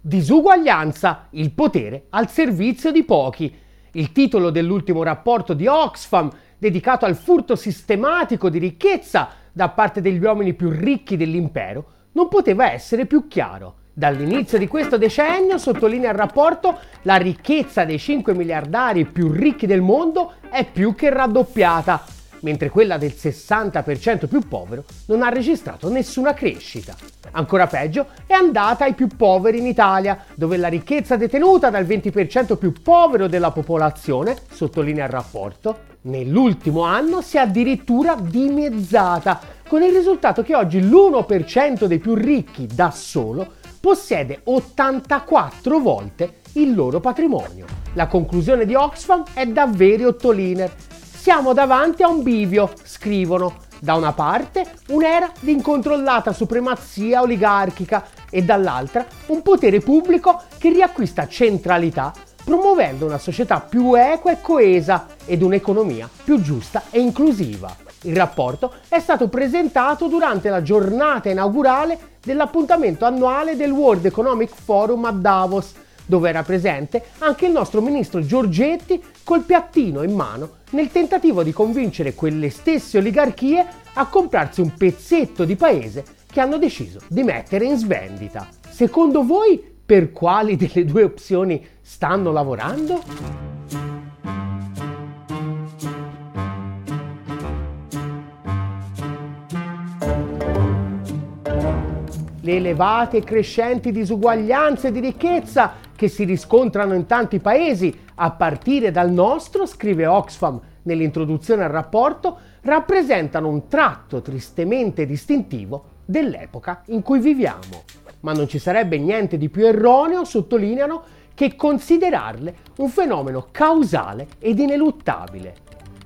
Disuguaglianza, il potere al servizio di pochi. Il titolo dell'ultimo rapporto di Oxfam, dedicato al furto sistematico di ricchezza da parte degli uomini più ricchi dell'impero, non poteva essere più chiaro. Dall'inizio di questo decennio, sottolinea il rapporto, la ricchezza dei 5 miliardari più ricchi del mondo è più che raddoppiata, mentre quella del 60% più povero non ha registrato nessuna crescita. Ancora peggio è andata ai più poveri in Italia, dove la ricchezza detenuta dal 20% più povero della popolazione, sottolinea il rapporto, nell'ultimo anno si è addirittura dimezzata, con il risultato che oggi l'1% dei più ricchi da solo possiede 84 volte il loro patrimonio. La conclusione di Oxfam è davvero ottoliner. Siamo davanti a un bivio, scrivono. Da una parte un'era di incontrollata supremazia oligarchica e dall'altra un potere pubblico che riacquista centralità promuovendo una società più equa e coesa ed un'economia più giusta e inclusiva. Il rapporto è stato presentato durante la giornata inaugurale dell'appuntamento annuale del World Economic Forum a Davos, dove era presente anche il nostro ministro Giorgetti col piattino in mano nel tentativo di convincere quelle stesse oligarchie a comprarsi un pezzetto di paese che hanno deciso di mettere in svendita. Secondo voi per quali delle due opzioni stanno lavorando? le elevate e crescenti disuguaglianze di ricchezza che si riscontrano in tanti paesi, a partire dal nostro, scrive Oxfam nell'introduzione al rapporto, rappresentano un tratto tristemente distintivo dell'epoca in cui viviamo. Ma non ci sarebbe niente di più erroneo, sottolineano, che considerarle un fenomeno causale ed ineluttabile.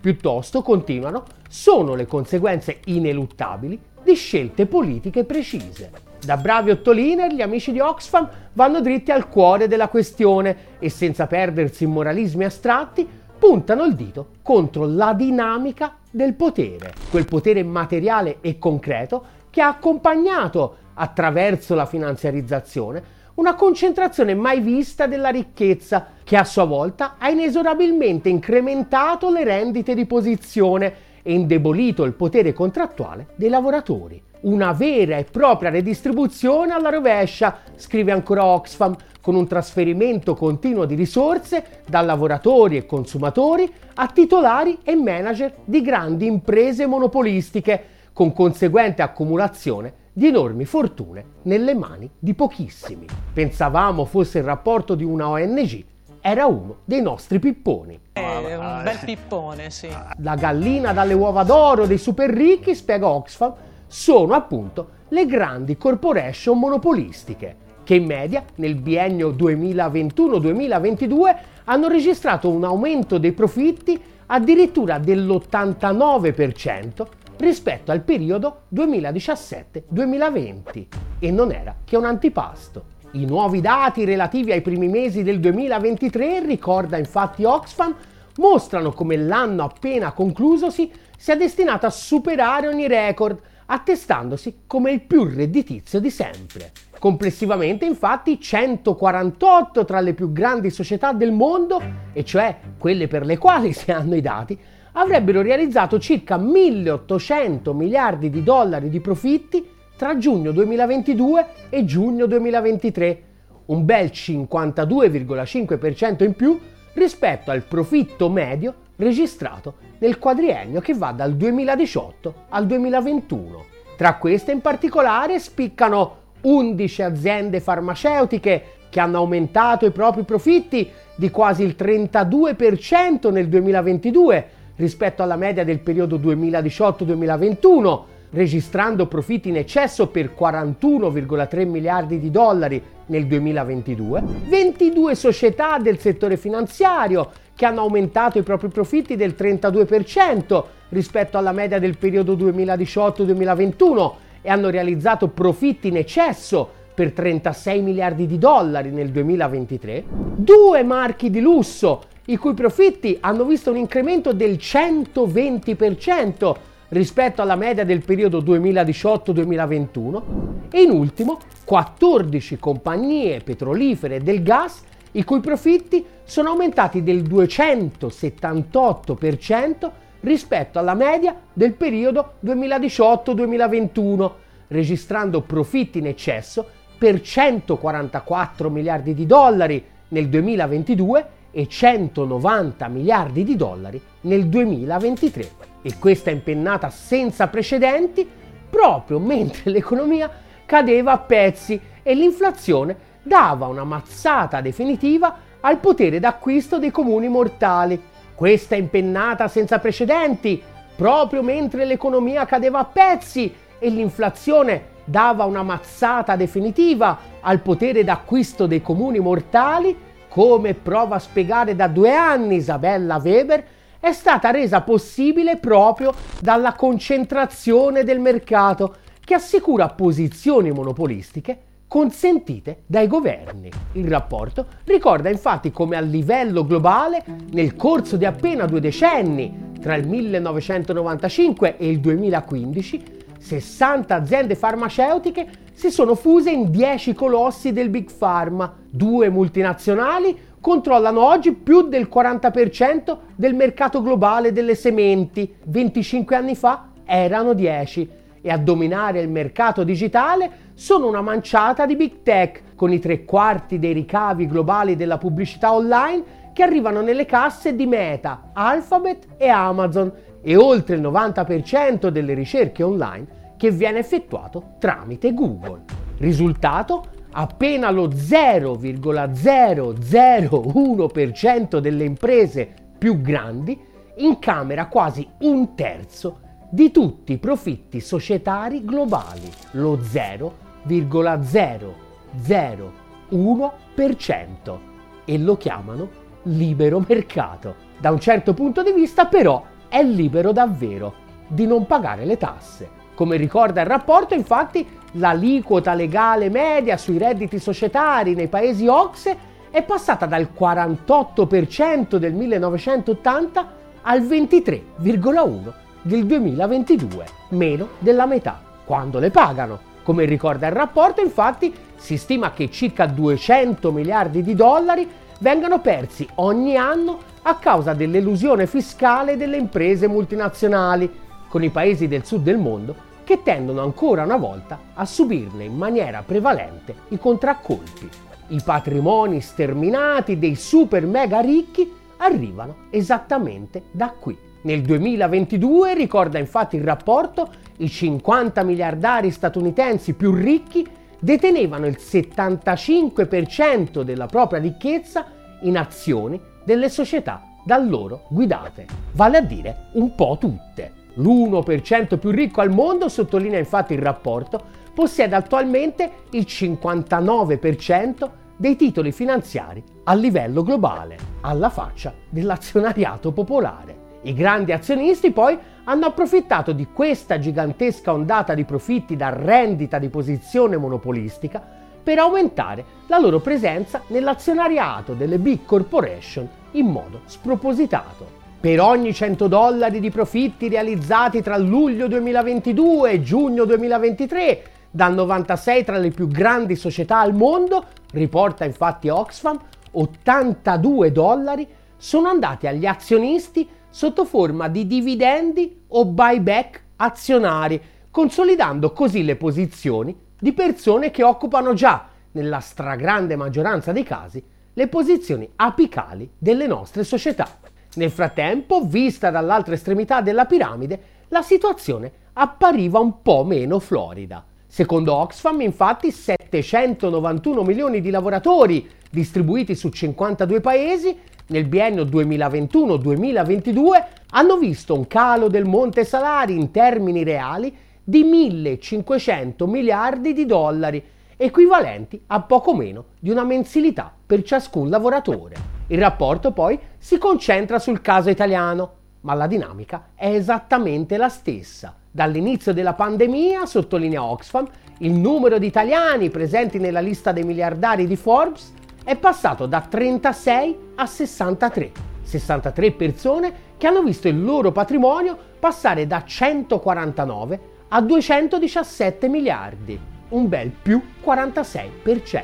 Piuttosto, continuano, sono le conseguenze ineluttabili di scelte politiche precise. Da bravi ottoliner, gli amici di Oxfam vanno dritti al cuore della questione e senza perdersi in moralismi astratti puntano il dito contro la dinamica del potere, quel potere materiale e concreto che ha accompagnato, attraverso la finanziarizzazione, una concentrazione mai vista della ricchezza che a sua volta ha inesorabilmente incrementato le rendite di posizione e indebolito il potere contrattuale dei lavoratori una vera e propria redistribuzione alla rovescia, scrive ancora Oxfam, con un trasferimento continuo di risorse da lavoratori e consumatori a titolari e manager di grandi imprese monopolistiche, con conseguente accumulazione di enormi fortune nelle mani di pochissimi. Pensavamo fosse il rapporto di una ONG, era uno dei nostri pipponi. È un bel pippone, sì. La gallina dalle uova d'oro dei super ricchi, spiega Oxfam, sono appunto le grandi corporation monopolistiche, che in media nel biennio 2021-2022 hanno registrato un aumento dei profitti addirittura dell'89% rispetto al periodo 2017-2020 e non era che un antipasto. I nuovi dati relativi ai primi mesi del 2023, ricorda infatti Oxfam, mostrano come l'anno appena conclusosi sia destinato a superare ogni record attestandosi come il più redditizio di sempre. Complessivamente infatti 148 tra le più grandi società del mondo, e cioè quelle per le quali si hanno i dati, avrebbero realizzato circa 1800 miliardi di dollari di profitti tra giugno 2022 e giugno 2023, un bel 52,5% in più rispetto al profitto medio registrato nel quadriennio che va dal 2018 al 2021. Tra queste in particolare spiccano 11 aziende farmaceutiche che hanno aumentato i propri profitti di quasi il 32% nel 2022 rispetto alla media del periodo 2018-2021, registrando profitti in eccesso per 41,3 miliardi di dollari nel 2022, 22 società del settore finanziario che hanno aumentato i propri profitti del 32% rispetto alla media del periodo 2018-2021 e hanno realizzato profitti in eccesso per 36 miliardi di dollari nel 2023, due marchi di lusso i cui profitti hanno visto un incremento del 120% rispetto alla media del periodo 2018-2021 e in ultimo 14 compagnie petrolifere del gas i cui profitti sono aumentati del 278% rispetto alla media del periodo 2018-2021, registrando profitti in eccesso per 144 miliardi di dollari nel 2022 e 190 miliardi di dollari nel 2023. E questa impennata senza precedenti proprio mentre l'economia cadeva a pezzi e l'inflazione dava una mazzata definitiva al potere d'acquisto dei comuni mortali. Questa impennata senza precedenti, proprio mentre l'economia cadeva a pezzi e l'inflazione dava una mazzata definitiva al potere d'acquisto dei comuni mortali, come prova a spiegare da due anni Isabella Weber, è stata resa possibile proprio dalla concentrazione del mercato che assicura posizioni monopolistiche consentite dai governi. Il rapporto ricorda infatti come a livello globale, nel corso di appena due decenni, tra il 1995 e il 2015, 60 aziende farmaceutiche si sono fuse in 10 colossi del Big Pharma. Due multinazionali controllano oggi più del 40% del mercato globale delle sementi. 25 anni fa erano 10 e a dominare il mercato digitale sono una manciata di big tech, con i tre quarti dei ricavi globali della pubblicità online che arrivano nelle casse di Meta, Alphabet e Amazon e oltre il 90% delle ricerche online che viene effettuato tramite Google. Risultato? Appena lo 0,001% delle imprese più grandi incamera quasi un terzo di tutti i profitti societari globali, lo 0,001% e lo chiamano libero mercato. Da un certo punto di vista però è libero davvero di non pagare le tasse. Come ricorda il rapporto, infatti, l'aliquota legale media sui redditi societari nei paesi OXE è passata dal 48% del 1980 al 23,1% del 2022, meno della metà, quando le pagano. Come ricorda il rapporto, infatti, si stima che circa 200 miliardi di dollari vengano persi ogni anno a causa dell'elusione fiscale delle imprese multinazionali, con i paesi del sud del mondo che tendono ancora una volta a subirne in maniera prevalente i contraccolpi. I patrimoni sterminati dei super mega ricchi arrivano esattamente da qui. Nel 2022, ricorda infatti il rapporto, i 50 miliardari statunitensi più ricchi detenevano il 75% della propria ricchezza in azioni delle società da loro guidate, vale a dire un po' tutte. L'1% più ricco al mondo, sottolinea infatti il rapporto, possiede attualmente il 59% dei titoli finanziari a livello globale, alla faccia dell'azionariato popolare. I grandi azionisti poi hanno approfittato di questa gigantesca ondata di profitti da rendita di posizione monopolistica per aumentare la loro presenza nell'azionariato delle big corporation in modo spropositato. Per ogni 100 dollari di profitti realizzati tra luglio 2022 e giugno 2023 dal 96 tra le più grandi società al mondo, riporta infatti Oxfam, 82 dollari sono andati agli azionisti sotto forma di dividendi o buyback azionari, consolidando così le posizioni di persone che occupano già, nella stragrande maggioranza dei casi, le posizioni apicali delle nostre società. Nel frattempo, vista dall'altra estremità della piramide, la situazione appariva un po' meno florida. Secondo Oxfam, infatti, 791 milioni di lavoratori distribuiti su 52 paesi nel biennio 2021-2022 hanno visto un calo del monte salari in termini reali di 1.500 miliardi di dollari, equivalenti a poco meno di una mensilità per ciascun lavoratore. Il rapporto poi si concentra sul caso italiano, ma la dinamica è esattamente la stessa. Dall'inizio della pandemia, sottolinea Oxfam, il numero di italiani presenti nella lista dei miliardari di Forbes è passato da 36 a 63. 63 persone che hanno visto il loro patrimonio passare da 149 a 217 miliardi, un bel più 46%.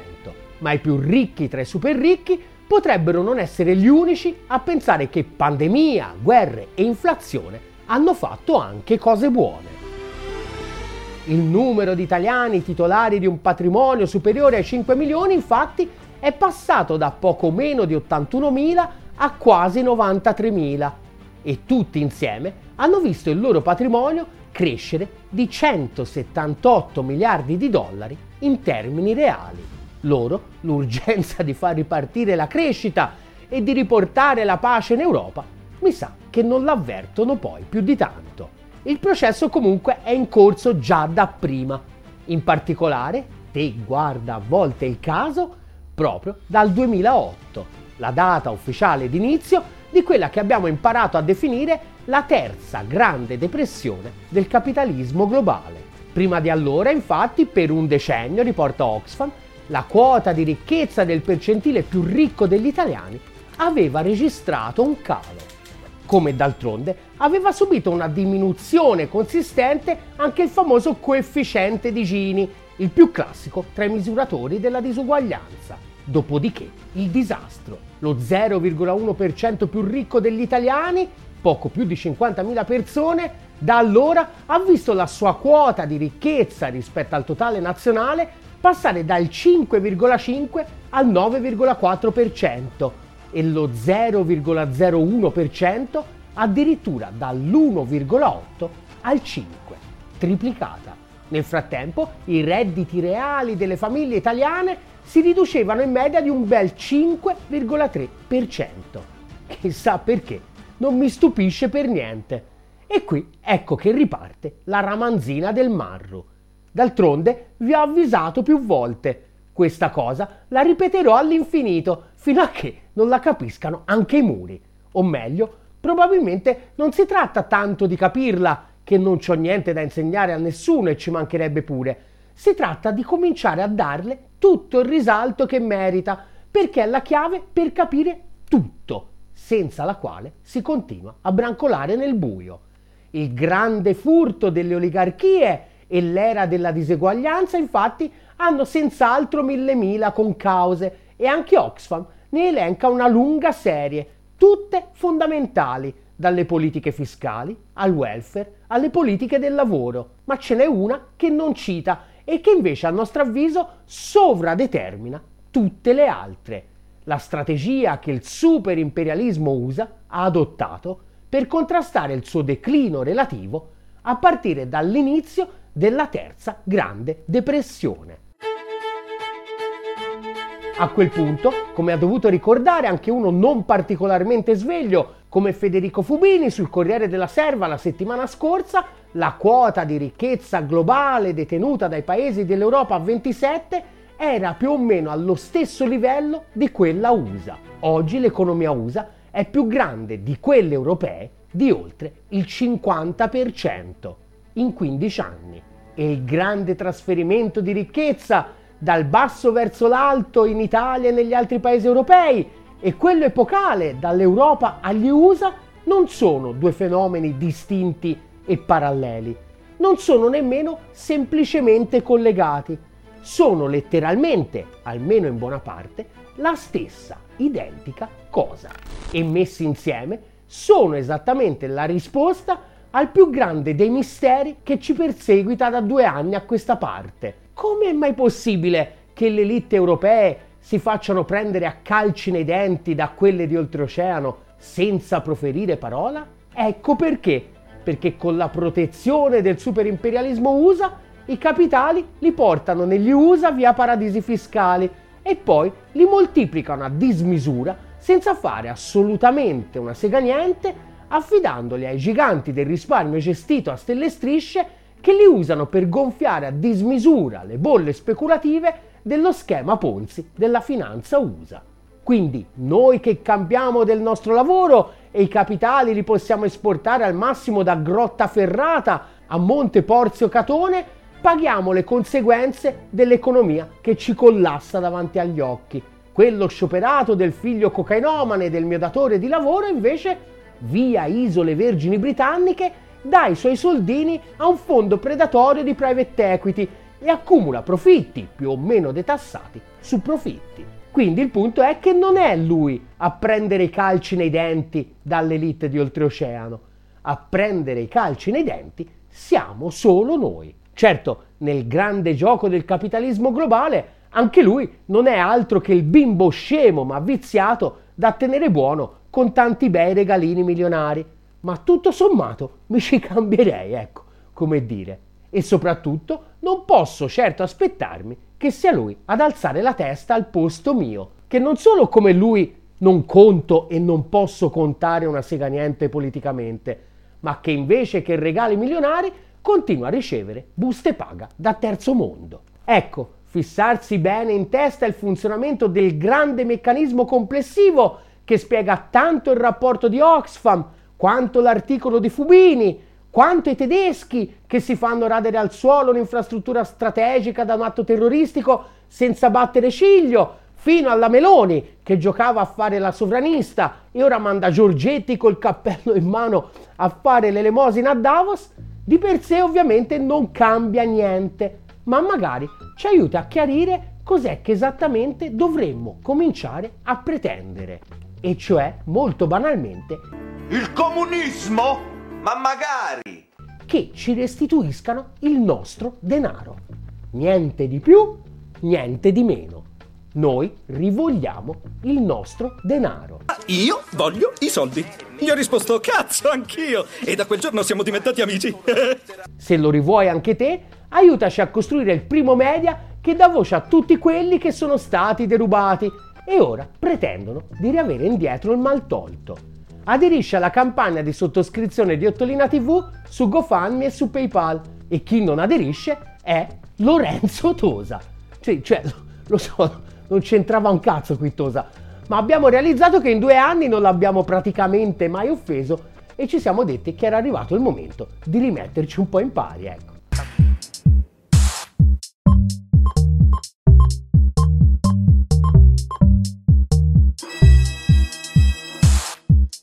Ma i più ricchi tra i super ricchi potrebbero non essere gli unici a pensare che pandemia, guerre e inflazione hanno fatto anche cose buone. Il numero di italiani titolari di un patrimonio superiore ai 5 milioni infatti è passato da poco meno di 81.000 a quasi 93.000 e tutti insieme hanno visto il loro patrimonio crescere di 178 miliardi di dollari in termini reali. Loro l'urgenza di far ripartire la crescita e di riportare la pace in Europa mi sa che non l'avvertono poi più di tanto. Il processo comunque è in corso già da prima, in particolare, te guarda a volte il caso, proprio dal 2008, la data ufficiale d'inizio di quella che abbiamo imparato a definire la terza grande depressione del capitalismo globale. Prima di allora, infatti, per un decennio, riporta Oxfam, la quota di ricchezza del percentile più ricco degli italiani aveva registrato un calo. Come d'altronde aveva subito una diminuzione consistente anche il famoso coefficiente di Gini, il più classico tra i misuratori della disuguaglianza. Dopodiché il disastro lo 0,1% più ricco degli italiani, poco più di 50.000 persone, da allora ha visto la sua quota di ricchezza rispetto al totale nazionale passare dal 5,5 al 9,4% e lo 0,01% addirittura dall'1,8 al 5, triplicata. Nel frattempo i redditi reali delle famiglie italiane si riducevano in media di un bel 5,3%. Chissà perché, non mi stupisce per niente. E qui ecco che riparte la ramanzina del marro. D'altronde vi ho avvisato più volte. Questa cosa la ripeterò all'infinito fino a che non la capiscano anche i muri. O meglio, probabilmente non si tratta tanto di capirla, che non c'ho niente da insegnare a nessuno e ci mancherebbe pure. Si tratta di cominciare a darle tutto il risalto che merita, perché è la chiave per capire tutto, senza la quale si continua a brancolare nel buio. Il grande furto delle oligarchie e l'era della diseguaglianza, infatti, hanno senz'altro mille mila concause e anche Oxfam ne elenca una lunga serie, tutte fondamentali, dalle politiche fiscali al welfare alle politiche del lavoro, ma ce n'è una che non cita e che invece a nostro avviso sovradetermina tutte le altre. La strategia che il superimperialismo USA ha adottato per contrastare il suo declino relativo a partire dall'inizio della terza grande depressione. A quel punto, come ha dovuto ricordare anche uno non particolarmente sveglio come Federico Fubini sul Corriere della Serva la settimana scorsa, la quota di ricchezza globale detenuta dai paesi dell'Europa a 27 era più o meno allo stesso livello di quella USA. Oggi l'economia USA è più grande di quelle europee di oltre il 50% in 15 anni. E il grande trasferimento di ricchezza dal basso verso l'alto in Italia e negli altri paesi europei e quello epocale dall'Europa agli USA non sono due fenomeni distinti e paralleli. Non sono nemmeno semplicemente collegati. Sono letteralmente, almeno in buona parte, la stessa identica cosa. E messi insieme sono esattamente la risposta al più grande dei misteri che ci perseguita da due anni a questa parte. Come è mai possibile che le elite europee si facciano prendere a calci nei denti da quelle di oltreoceano senza proferire parola? Ecco perché perché con la protezione del superimperialismo USA i capitali li portano negli USA via paradisi fiscali e poi li moltiplicano a dismisura senza fare assolutamente una sega niente, affidandoli ai giganti del risparmio gestito a stelle strisce che li usano per gonfiare a dismisura le bolle speculative dello schema Ponzi della finanza USA. Quindi noi che cambiamo del nostro lavoro e i capitali li possiamo esportare al massimo da Grottaferrata a Monte Porzio Catone, paghiamo le conseguenze dell'economia che ci collassa davanti agli occhi. Quello scioperato del figlio cocainomane del mio datore di lavoro invece via Isole Vergini Britanniche dà i suoi soldini a un fondo predatorio di private equity e accumula profitti più o meno detassati su profitti. Quindi il punto è che non è lui a prendere i calci nei denti dall'elite di oltreoceano, a prendere i calci nei denti siamo solo noi. Certo, nel grande gioco del capitalismo globale, anche lui non è altro che il bimbo scemo ma viziato da tenere buono con tanti bei regalini milionari. Ma tutto sommato mi ci cambierei, ecco, come dire. E soprattutto non posso certo aspettarmi che sia lui ad alzare la testa al posto mio, che non solo come lui non conto e non posso contare una sega niente politicamente, ma che invece che regali milionari continua a ricevere buste paga da terzo mondo. Ecco, fissarsi bene in testa il funzionamento del grande meccanismo complessivo che spiega tanto il rapporto di Oxfam, quanto l'articolo di Fubini, quanto i tedeschi che si fanno radere al suolo un'infrastruttura strategica da un atto terroristico senza battere ciglio, fino alla Meloni che giocava a fare la sovranista e ora manda Giorgetti col cappello in mano a fare l'elemosina a Davos, di per sé ovviamente non cambia niente, ma magari ci aiuta a chiarire cos'è che esattamente dovremmo cominciare a pretendere, e cioè molto banalmente il comunismo? Ma magari! Che ci restituiscano il nostro denaro. Niente di più, niente di meno. Noi rivogliamo il nostro denaro. Io voglio i soldi. Gli ho risposto cazzo anch'io e da quel giorno siamo diventati amici. Se lo rivuoi anche te, aiutaci a costruire il primo media che dà voce a tutti quelli che sono stati derubati e ora pretendono di riavere indietro il mal tolto. Aderisce alla campagna di sottoscrizione di Ottolina TV su GoFundMe e su PayPal e chi non aderisce è Lorenzo Tosa. Cioè, cioè lo so, non c'entrava un cazzo qui Tosa, ma abbiamo realizzato che in due anni non l'abbiamo praticamente mai offeso e ci siamo detti che era arrivato il momento di rimetterci un po' in pari, ecco.